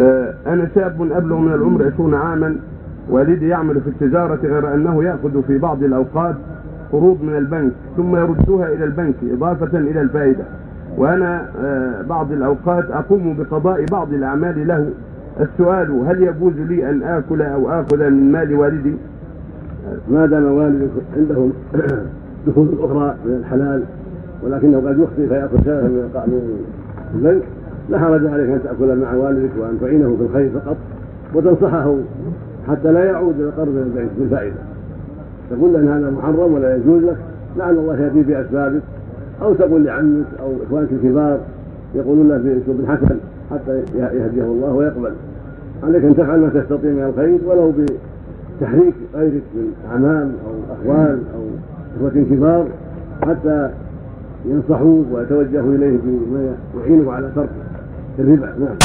آه، أنا شاب أبلغ من العمر 20 عاما والدي يعمل في التجارة غير أنه يأخذ في بعض الأوقات قروض من البنك ثم يردها إلى البنك إضافة إلى الفائدة. وأنا آه، بعض الأوقات أقوم بقضاء بعض الأعمال له. السؤال هل يجوز لي أن آكل أو آخذ من مال والدي؟ ما دام والدك عنده دخول أخرى من الحلال ولكنه قد يخطئ فيأخذ شيئا من البنك لا حرج عليك أن تأكل مع والدك وأن تعينه في الخير فقط وتنصحه حتى لا يعود إلى قرض البنك بالفائده تقول له إن هذا محرم ولا يجوز لك لعل الله يهدي بأسبابك. أو تقول لعمك أو إخوانك الكبار يقولون له بأسلوب حسن حتى يهديه الله ويقبل. عليك أن تفعل ما تستطيع من الخير ولو بتحريك غيرك من اعمام أو اخوان أو اخوه كبار حتى ينصحوك ويتوجهوا إليه بما يعينك على ترك الربا نعم